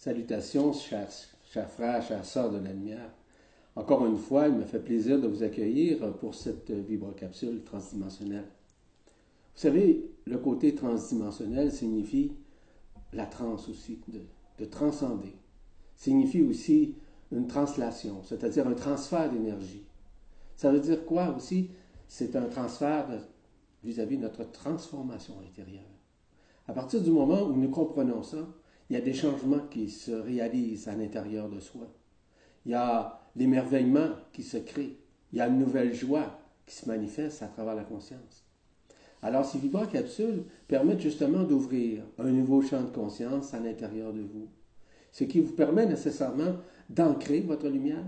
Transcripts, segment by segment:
Salutations, chers, frères, chers sœurs de la lumière. Encore une fois, il me fait plaisir de vous accueillir pour cette vibrocapsule transdimensionnelle. Vous savez, le côté transdimensionnel signifie la trans aussi, de transcender. Signifie aussi une translation, c'est-à-dire un transfert d'énergie. Ça veut dire quoi aussi? C'est un transfert vis-à-vis de notre transformation intérieure. À partir du moment où nous comprenons ça, il y a des changements qui se réalisent à l'intérieur de soi. Il y a l'émerveillement qui se crée. Il y a une nouvelle joie qui se manifeste à travers la conscience. Alors, ces vibrocapsules permettent justement d'ouvrir un nouveau champ de conscience à l'intérieur de vous, ce qui vous permet nécessairement d'ancrer votre lumière,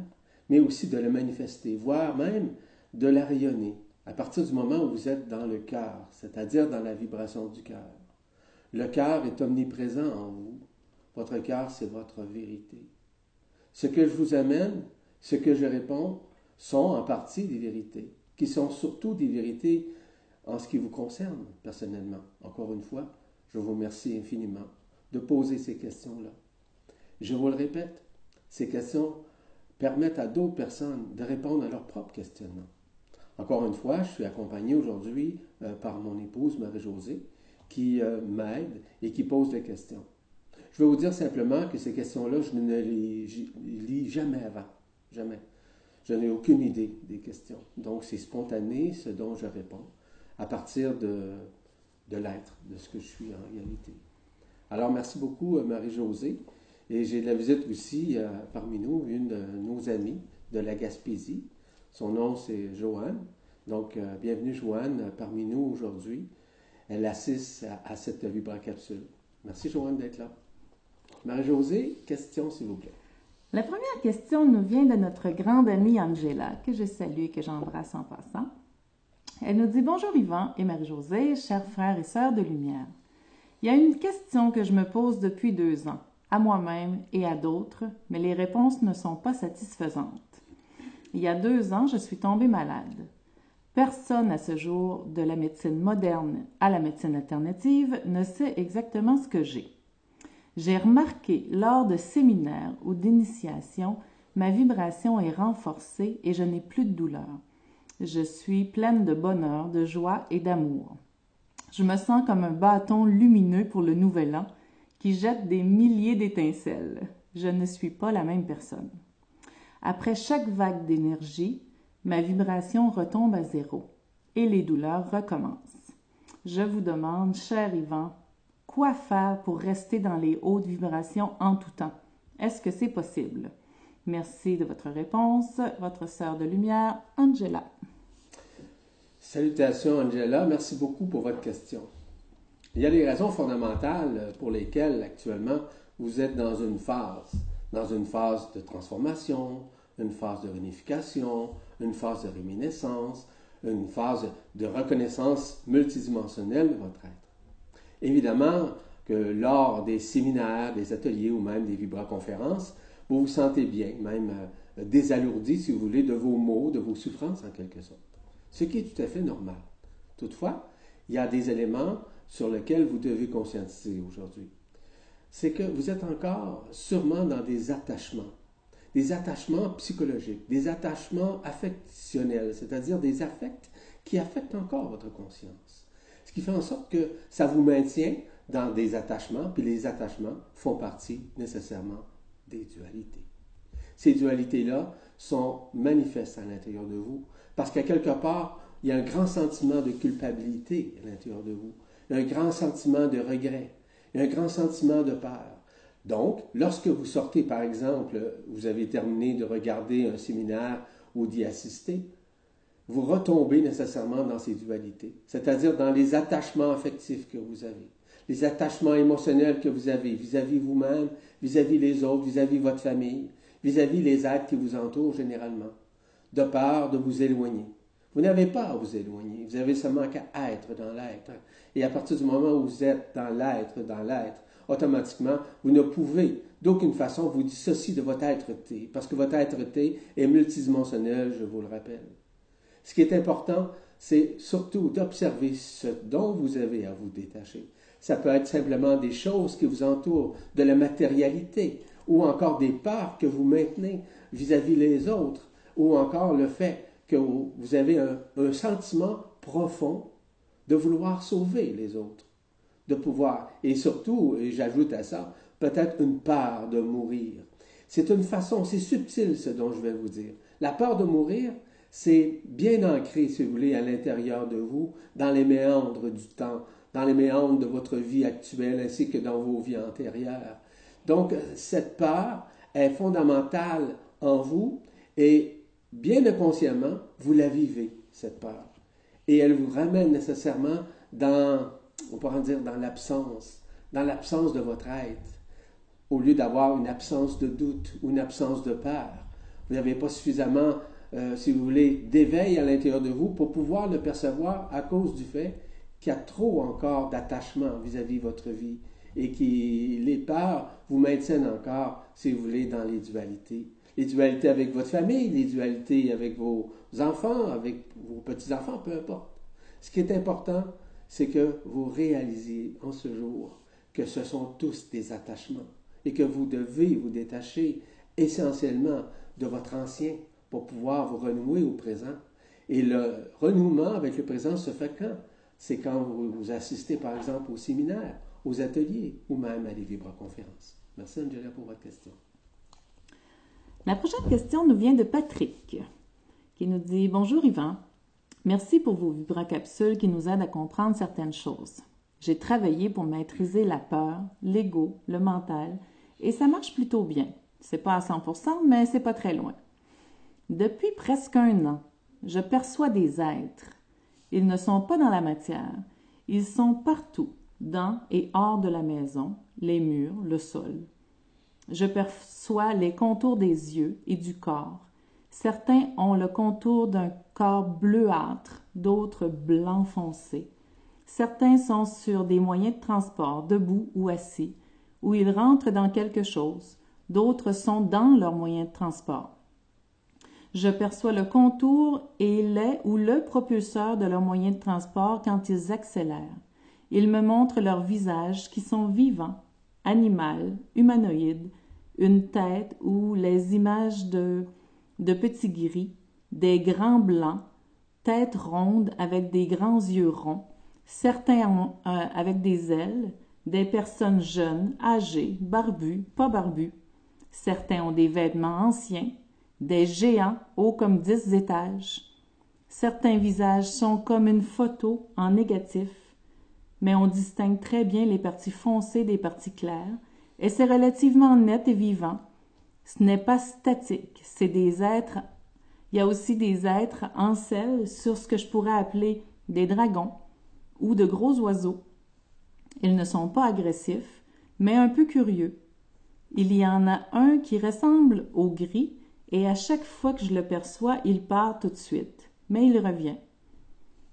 mais aussi de la manifester, voire même de la rayonner à partir du moment où vous êtes dans le cœur, c'est-à-dire dans la vibration du cœur. Le cœur est omniprésent en vous. Votre cœur, c'est votre vérité. Ce que je vous amène, ce que je réponds, sont en partie des vérités, qui sont surtout des vérités en ce qui vous concerne personnellement. Encore une fois, je vous remercie infiniment de poser ces questions-là. Je vous le répète, ces questions permettent à d'autres personnes de répondre à leurs propres questionnements. Encore une fois, je suis accompagné aujourd'hui euh, par mon épouse Marie-Josée qui euh, m'aide et qui pose des questions. Je vais vous dire simplement que ces questions-là, je ne les lis jamais avant. Jamais. Je n'ai aucune idée des questions. Donc, c'est spontané ce dont je réponds à partir de, de l'être, de ce que je suis en réalité. Alors, merci beaucoup, euh, Marie-Josée. Et j'ai la visite aussi parmi nous, une de nos amies de la Gaspésie, son nom, c'est Joanne. Donc, euh, bienvenue, Joanne, euh, parmi nous aujourd'hui. Elle assiste à, cette vibracapsule. Merci, Joanne, d'être là. Marie-Josée, question, s'il vous plaît. La première question nous vient de notre grande amie Angela, que je salue et que j'embrasse en passant. Elle nous dit Bonjour Yvan et Marie-Josée, chers frères et sœurs de lumière. Il y a une question que je me pose depuis deux ans, à moi-même et à d'autres, mais les réponses ne sont pas satisfaisantes. Il y a deux ans, je suis tombée malade. Personne à ce jour, de la médecine moderne à la médecine alternative, ne sait exactement ce que j'ai. J'ai remarqué lors de séminaires ou d'initiations, ma vibration est renforcée et je n'ai plus de douleur. Je suis pleine de bonheur, de joie et d'amour. Je me sens comme un bâton lumineux pour le nouvel an qui jette des milliers d'étincelles. Je ne suis pas la même personne. Après chaque vague d'énergie, ma vibration retombe à zéro et les douleurs recommencent. Je vous demande, cher Yvan, quoi faire pour rester dans les hautes vibrations en tout temps? Est-ce que c'est possible? Merci de votre réponse. Votre sœur de lumière, Angela. Salutations, Angela. Merci beaucoup pour votre question. Il y a des raisons fondamentales pour lesquelles actuellement vous êtes dans une phase dans une phase de transformation, une phase de réunification, une phase de réminiscence, une phase de reconnaissance multidimensionnelle de votre être. Évidemment que lors des séminaires, des ateliers ou même des vibra-conférences, vous vous sentez bien, même euh, désalourdi, si vous voulez, de vos maux, de vos souffrances en quelque sorte. Ce qui est tout à fait normal. Toutefois, il y a des éléments sur lesquels vous devez conscientiser aujourd'hui c'est que vous êtes encore sûrement dans des attachements, des attachements psychologiques, des attachements affectionnels, c'est-à-dire des affects qui affectent encore votre conscience. Ce qui fait en sorte que ça vous maintient dans des attachements, puis les attachements font partie nécessairement des dualités. Ces dualités-là sont manifestes à l'intérieur de vous, parce qu'à quelque part, il y a un grand sentiment de culpabilité à l'intérieur de vous, un grand sentiment de regret, un grand sentiment de peur. Donc, lorsque vous sortez, par exemple, vous avez terminé de regarder un séminaire ou d'y assister, vous retombez nécessairement dans ces dualités, c'est-à-dire dans les attachements affectifs que vous avez, les attachements émotionnels que vous avez vis-à-vis vous-même, vis-à-vis les autres, vis-à-vis votre famille, vis-à-vis les êtres qui vous entourent généralement, de peur de vous éloigner. Vous n'avez pas à vous éloigner, vous avez seulement qu'à être dans l'être. Et à partir du moment où vous êtes dans l'être, dans l'être, automatiquement, vous ne pouvez d'aucune façon vous dissocier de votre être-té, parce que votre être-té est multidimensionnel, je vous le rappelle. Ce qui est important, c'est surtout d'observer ce dont vous avez à vous détacher. Ça peut être simplement des choses qui vous entourent, de la matérialité, ou encore des peurs que vous maintenez vis-à-vis les autres, ou encore le fait que vous avez un, un sentiment profond de vouloir sauver les autres, de pouvoir, et surtout, et j'ajoute à ça, peut-être une peur de mourir. C'est une façon, c'est subtil ce dont je vais vous dire. La peur de mourir, c'est bien ancré, si vous voulez, à l'intérieur de vous, dans les méandres du temps, dans les méandres de votre vie actuelle ainsi que dans vos vies antérieures. Donc, cette peur est fondamentale en vous et bien inconsciemment, vous la vivez, cette peur. Et elle vous ramène nécessairement dans, on pourrait dire, dans l'absence, dans l'absence de votre être, au lieu d'avoir une absence de doute ou une absence de peur. Vous n'avez pas suffisamment, euh, si vous voulez, d'éveil à l'intérieur de vous pour pouvoir le percevoir à cause du fait qu'il y a trop encore d'attachement vis-à-vis de votre vie et que les peurs vous maintiennent encore, si vous voulez, dans les dualités. Les dualités avec votre famille, les dualités avec vos enfants, avec vos petits-enfants, peu importe. Ce qui est important, c'est que vous réalisiez en ce jour que ce sont tous des attachements et que vous devez vous détacher essentiellement de votre ancien pour pouvoir vous renouer au présent. Et le renouement avec le présent se fait quand? C'est quand vous, assistez par exemple au séminaire, aux ateliers ou même à des vibroconférences. Merci Angela pour votre question. La prochaine question nous vient de Patrick, qui nous dit Bonjour Yvan, merci pour vos vibracapsules qui nous aident à comprendre certaines choses. J'ai travaillé pour maîtriser la peur, l'ego, le mental, et ça marche plutôt bien. C'est pas à 100%, mais c'est pas très loin. Depuis presque un an, je perçois des êtres. Ils ne sont pas dans la matière. Ils sont partout, dans et hors de la maison, les murs, le sol. Je perçois les contours des yeux et du corps. Certains ont le contour d'un corps bleuâtre, d'autres blanc foncé. Certains sont sur des moyens de transport, debout ou assis, où ils rentrent dans quelque chose, d'autres sont dans leurs moyens de transport. Je perçois le contour et les ou le propulseur de leurs moyens de transport quand ils accélèrent. Ils me montrent leurs visages qui sont vivants, animal, humanoïde, une tête ou les images de, de petits gris, des grands blancs, têtes rondes avec des grands yeux ronds, certains euh, avec des ailes, des personnes jeunes, âgées, barbues, pas barbues. Certains ont des vêtements anciens, des géants hauts comme dix étages. Certains visages sont comme une photo en négatif, mais on distingue très bien les parties foncées des parties claires, et c'est relativement net et vivant. Ce n'est pas statique, c'est des êtres. Il y a aussi des êtres en selle sur ce que je pourrais appeler des dragons ou de gros oiseaux. Ils ne sont pas agressifs, mais un peu curieux. Il y en a un qui ressemble au gris, et à chaque fois que je le perçois, il part tout de suite, mais il revient.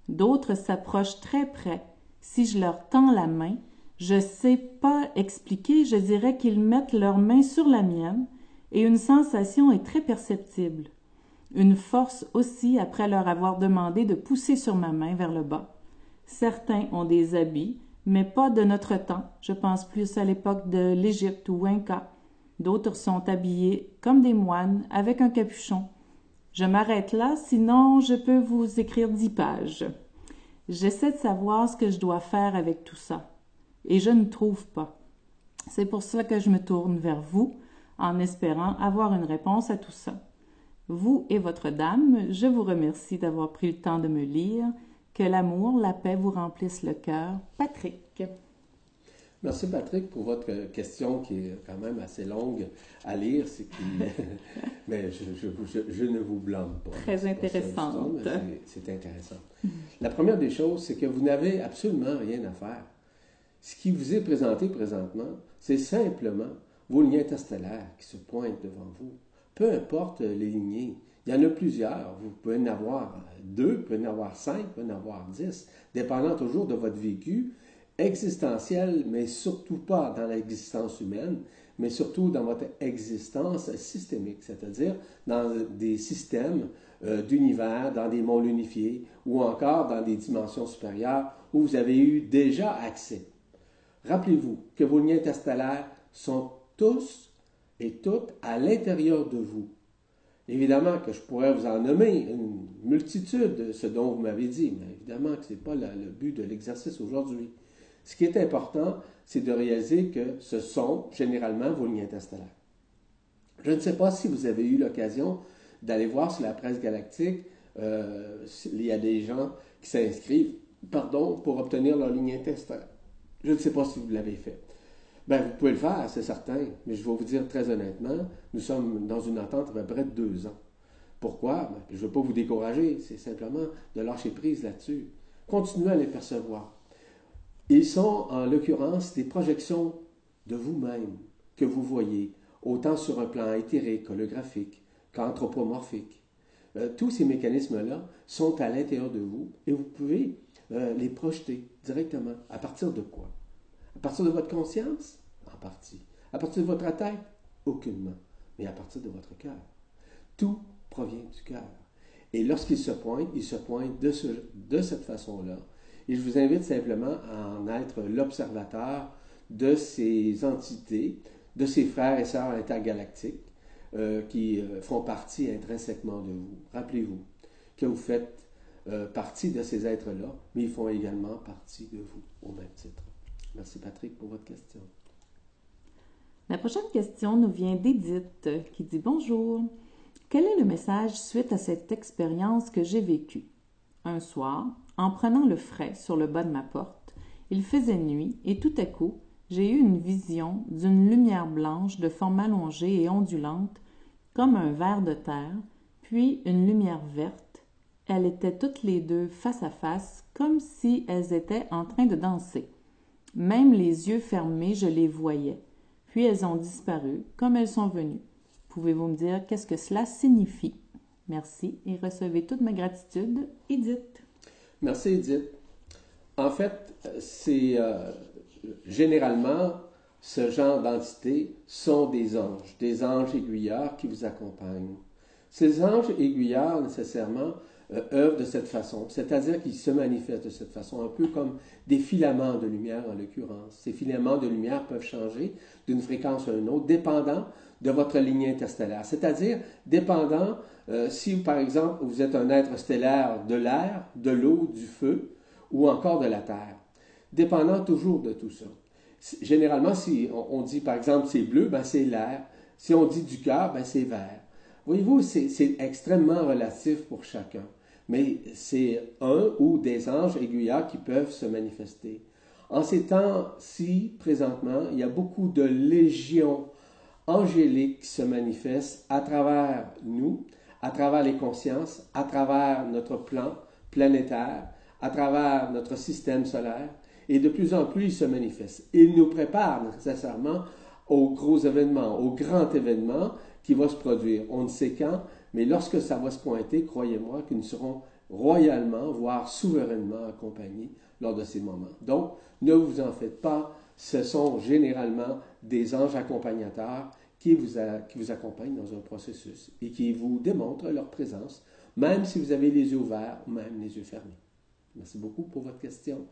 D'autres s'approchent très près, si je leur tends la main, je sais pas expliquer, je dirais qu'ils mettent leurs mains sur la mienne, et une sensation est très perceptible. Une force aussi après leur avoir demandé de pousser sur ma main vers le bas. Certains ont des habits, mais pas de notre temps. Je pense plus à l'époque de l'Égypte ou. D'autres sont habillés comme des moines avec un capuchon. Je m'arrête là, sinon je peux vous écrire dix pages. J'essaie de savoir ce que je dois faire avec tout ça. Et je ne trouve pas. C'est pour cela que je me tourne vers vous, en espérant avoir une réponse à tout ça. Vous et votre dame, je vous remercie d'avoir pris le temps de me lire. Que l'amour, la paix vous remplissent le cœur. Patrick. Merci Patrick pour votre question qui est quand même assez longue à lire. mais je, ne vous blâme pas. Très intéressante. C'est intéressant. La première des choses, c'est que vous n'avez absolument rien à faire. Ce qui vous est présenté présentement, c'est simplement vos lignes interstellaires qui se pointent devant vous. Peu importe les lignées. Il y en a plusieurs. Vous pouvez en avoir deux, vous pouvez en avoir cinq, vous pouvez en avoir dix, dépendant toujours de votre vécu existentiel, mais surtout pas dans l'existence humaine, mais surtout dans votre existence systémique, c'est-à-dire dans des systèmes euh, d'univers, dans des mondes unifiés, ou encore dans des dimensions supérieures où vous avez eu déjà accès. Rappelez-vous que vos liens interstellaires sont tous et toutes à l'intérieur de vous. Évidemment que je pourrais vous en nommer une multitude de ce dont vous m'avez dit, mais évidemment que ce n'est pas le but de l'exercice aujourd'hui. Ce qui est important, c'est de réaliser que ce sont généralement vos liens interstellaires. Je ne sais pas si vous avez eu l'occasion d'aller voir sur la presse galactique, euh, il y a des gens qui s'inscrivent, pardon, pour obtenir leur ligne interstellaire. Je ne sais pas si vous l'avez fait. Ben, vous pouvez le faire, c'est certain, mais je vais vous dire très honnêtement, nous sommes dans une attente à peu près de deux ans. Pourquoi? Ben, je ne veux pas vous décourager, c'est simplement de lâcher prise là-dessus. Continuez à les percevoir. Ils sont, en l'occurrence, des projections de vous-même que vous voyez, autant sur un plan éthérique, holographique, qu'anthropomorphique. Euh, tous ces mécanismes-là sont à l'intérieur de vous et vous pouvez euh, les projeter directement. À partir de quoi? À partir de votre conscience? En partie. À partir de votre tête? Aucunement. Mais à partir de votre cœur. Tout provient du cœur. Et lorsqu'il se pointe, il se pointe de, de cette façon-là. Et je vous invite simplement à en être l'observateur de ces entités, de ces frères et sœurs intergalactiques euh, qui euh, font partie intrinsèquement de vous. Rappelez-vous que vous faites euh, partie de ces êtres-là, mais ils font également partie de vous au même titre. Merci Patrick pour votre question. La prochaine question nous vient d'Edith qui dit Bonjour. Quel est le message suite à cette expérience que j'ai vécue? Un soir, en prenant le frais sur le bas de ma porte, il faisait nuit et tout à coup, j'ai eu une vision d'une lumière blanche de forme allongée et ondulante, comme un ver de terre, puis une lumière verte. Elles étaient toutes les deux face à face, comme si elles étaient en train de danser. Même les yeux fermés, je les voyais. Puis elles ont disparu, comme elles sont venues. Pouvez-vous me dire qu'est-ce que cela signifie? Merci et recevez toute ma gratitude, Edith. Merci, Edith. En fait, c'est euh, généralement ce genre d'entités sont des anges, des anges aiguilleurs qui vous accompagnent. Ces anges aiguilleurs, nécessairement, euh, œuvrent de cette façon, c'est-à-dire qu'ils se manifestent de cette façon, un peu comme des filaments de lumière en l'occurrence. Ces filaments de lumière peuvent changer d'une fréquence à une autre, dépendant de votre ligne interstellaire, c'est-à-dire dépendant euh, si, par exemple, vous êtes un être stellaire de l'air, de l'eau, du feu ou encore de la terre, dépendant toujours de tout ça. Généralement, si on, dit, par exemple, c'est bleu, ben c'est l'air. Si on dit du cœur, ben c'est vert. Voyez-vous, c'est extrêmement relatif pour chacun mais c'est un ou des anges aiguillards qui peuvent se manifester. En ces temps-ci, présentement, il y a beaucoup de légions angéliques qui se manifestent à travers nous, à travers les consciences, à travers notre plan planétaire, à travers notre système solaire, et de plus en plus ils se manifestent. Ils nous préparent nécessairement aux gros événements, au grand événement qui va se produire. On ne sait quand, mais lorsque ça va se pointer, croyez-moi que nous serons royalement, voire souverainement accompagnés lors de ces moments. Donc, ne vous en faites pas, ce sont généralement des anges accompagnateurs qui vous, qui vous accompagnent dans un processus et qui vous démontrent leur présence, même si vous avez les yeux ouverts ou même les yeux fermés. Merci beaucoup pour votre question.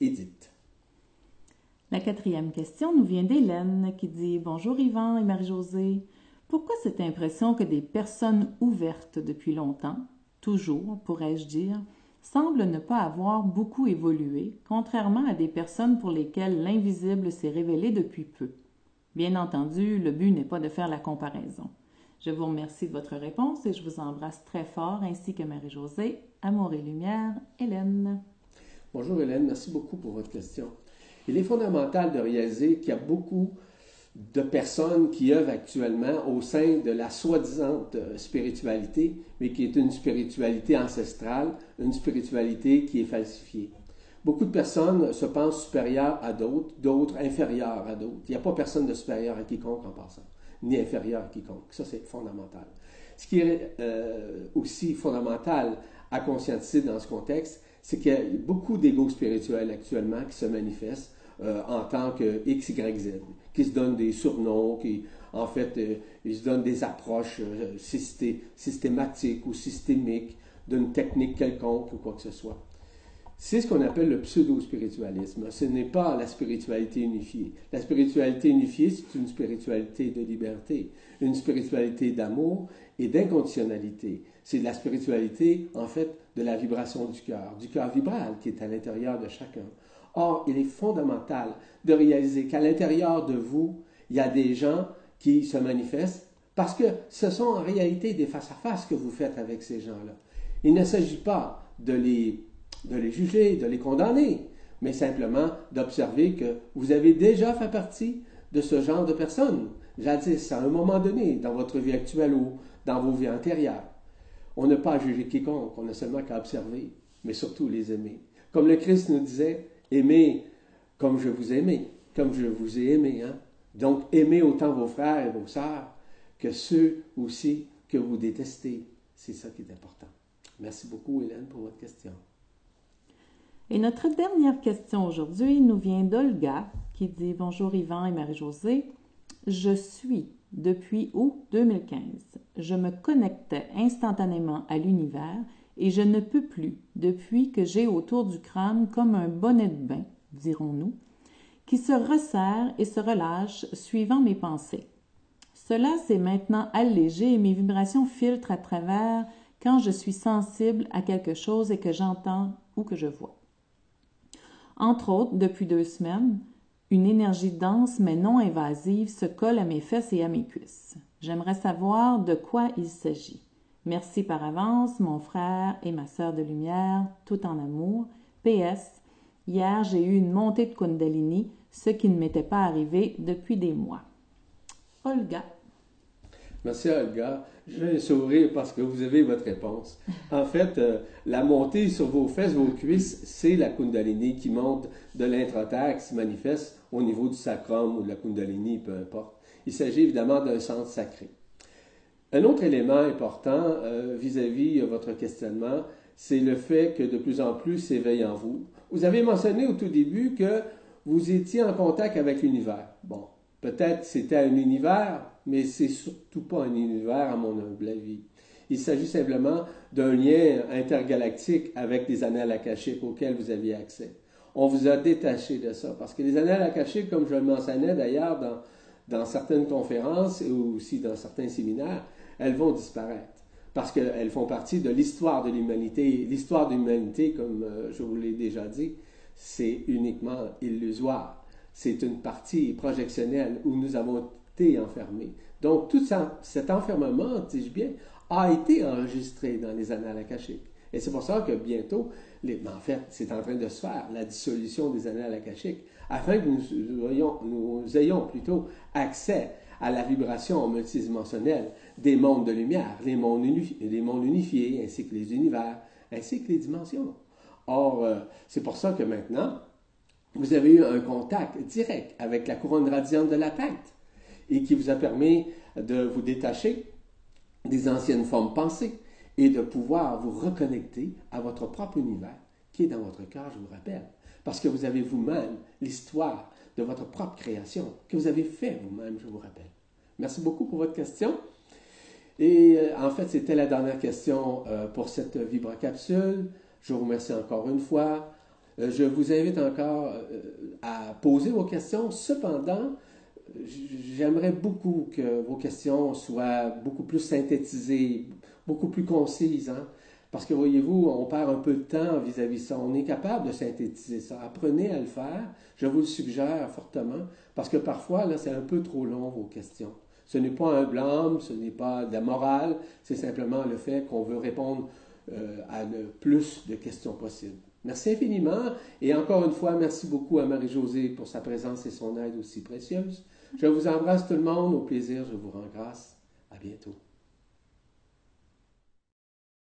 Edith. La quatrième question nous vient d'Hélène qui dit Bonjour Yvan et Marie-Josée. Pourquoi cette impression que des personnes ouvertes depuis longtemps, toujours, pourrais-je dire, semblent ne pas avoir beaucoup évolué, contrairement à des personnes pour lesquelles l'invisible s'est révélé depuis peu? Bien entendu, le but n'est pas de faire la comparaison. Je vous remercie de votre réponse et je vous embrasse très fort, ainsi que Marie-Josée, Amour et Lumière, Hélène. Bonjour Hélène, merci beaucoup pour votre question. Il est fondamental de réaliser qu'il y a beaucoup de personnes qui œuvrent actuellement au sein de la soi-disant euh, spiritualité, mais qui est une spiritualité ancestrale, une spiritualité qui est falsifiée. Beaucoup de personnes se pensent supérieures à d'autres, d'autres inférieures à d'autres. Il n'y a pas personne de supérieur à quiconque en passant, ni inférieur à quiconque. Ça, c'est fondamental. Ce qui est euh, aussi fondamental à conscientiser dans ce contexte, c'est qu'il y a beaucoup d'égos spirituels actuellement qui se manifestent euh, en tant que X, Y, Z, qui se donnent des surnoms, qui, en fait, euh, ils se donnent des approches euh, systématiques ou systémiques d'une technique quelconque ou quoi que ce soit. c'est ce qu'on appelle le pseudo-spiritualisme. Ce n'est pas la spiritualité unifiée. La spiritualité unifiée, c'est une spiritualité de liberté, une spiritualité d'amour et d'inconditionnalité. C'est la spiritualité, en fait, de la vibration du cœur, du cœur vibral qui est à l'intérieur de chacun. Or, il est fondamental de réaliser qu'à l'intérieur de vous, il y a des gens qui se manifestent parce que ce sont en réalité des face-à-face que vous faites avec ces gens-là. Il ne s'agit pas de les de les juger, de les condamner, mais simplement d'observer que vous avez déjà fait partie de ce genre de personnes, jadis, à un moment donné, dans votre vie actuelle ou dans vos vies antérieures. On n'a pas à juger quiconque, on n'a seulement qu'à observer, mais surtout les aimer. Comme le Christ nous disait, aimez comme je vous aimais, comme je vous ai aimé. Hein? Donc, aimez autant vos frères et vos sœurs que ceux aussi que vous détestez. C'est ça qui est important. Merci beaucoup, Hélène, pour votre question. Et notre dernière question aujourd'hui nous vient d'Olga qui dit Bonjour Yvan et Marie-Josée. Je suis depuis août 2015. Je me connectais instantanément à l'univers et je ne peux plus depuis que j'ai autour du crâne comme un bonnet de bain, dirons-nous, qui se resserre et se relâche suivant mes pensées. Cela s'est maintenant allégé et mes vibrations filtrent à travers quand je suis sensible à quelque chose et que j'entends ou que je vois. Entre autres, depuis deux semaines, une énergie dense mais non invasive se colle à mes fesses et à mes cuisses. J'aimerais savoir de quoi il s'agit. Merci par avance, mon frère et ma sœur de lumière, tout en amour. PS. Hier, j'ai eu une montée de Kundalini, ce qui ne m'était pas arrivé depuis des mois. Olga. Merci Olga. Je vais sourire parce que vous avez votre réponse. En fait, euh, la montée sur vos fesses, vos cuisses, c'est la Kundalini qui monte de l'intraterre, qui se manifeste au niveau du sacrum ou de la Kundalini, peu importe. Il s'agit évidemment d'un centre sacré. Un autre élément important euh, vis-à-vis de votre questionnement, c'est le fait que de plus en plus s'éveille en vous. Vous avez mentionné au tout début que vous étiez en contact avec l'univers. Bon, peut-être c'était un univers mais c'est surtout pas un univers à mon humble avis. Il s'agit simplement d'un lien intergalactique avec des annales akashiques auxquels vous aviez accès. On vous a détaché de ça parce que les annales akashiques, comme je le mentionnais d'ailleurs dans, dans certaines conférences ou aussi dans certains séminaires, elles vont disparaître parce qu'elles font partie de l'histoire de l'humanité. L'histoire de l'humanité, comme euh, je vous l'ai déjà dit, c'est uniquement illusoire. C'est une partie projectionnelle où nous avons enfermé. Donc, tout cet enfermement, dis-je bien, a été enregistré dans les annales akashiques. Et c'est pour ça que bientôt, les, en fait, c'est en train de se faire, la dissolution des annales akashiques, afin que nous, ayons, plutôt accès à la vibration multidimensionnelle des mondes de lumière, les mondes, unifiés, les mondes unifiés, ainsi que les univers, ainsi que les dimensions. Or, euh, c'est pour ça que maintenant, vous avez eu un contact direct avec la couronne radiante de la tête et qui vous a permis de vous détacher des anciennes formes pensées et de pouvoir vous reconnecter à votre propre univers qui est dans votre cœur, je vous rappelle. Parce que vous avez vous-même l'histoire de votre propre création que vous avez fait vous-même, je vous rappelle. Merci beaucoup pour votre question. Et euh, en fait, c'était la dernière question euh, pour cette vibrocapsule. Je vous remercie encore une fois. Euh, je vous invite encore à poser vos questions. Cependant, j'aimerais beaucoup que vos questions soient beaucoup plus synthétisées, beaucoup plus concises. Hein? Parce que voyez-vous, on perd un peu de temps vis-à-vis ça. On est capable de synthétiser ça. Apprenez à le faire. Je vous le suggère fortement. Parce que parfois, là, c'est un peu trop long, vos questions. Ce n'est pas un blâme, ce n'est pas de la morale, c'est simplement le fait qu'on veut répondre euh, à le plus de questions possibles. Merci infiniment et encore une fois, merci beaucoup à Marie-Josée pour sa présence et son aide aussi précieuse. Je vous embrasse tout le monde. Au plaisir, je vous rends grâce. À bientôt.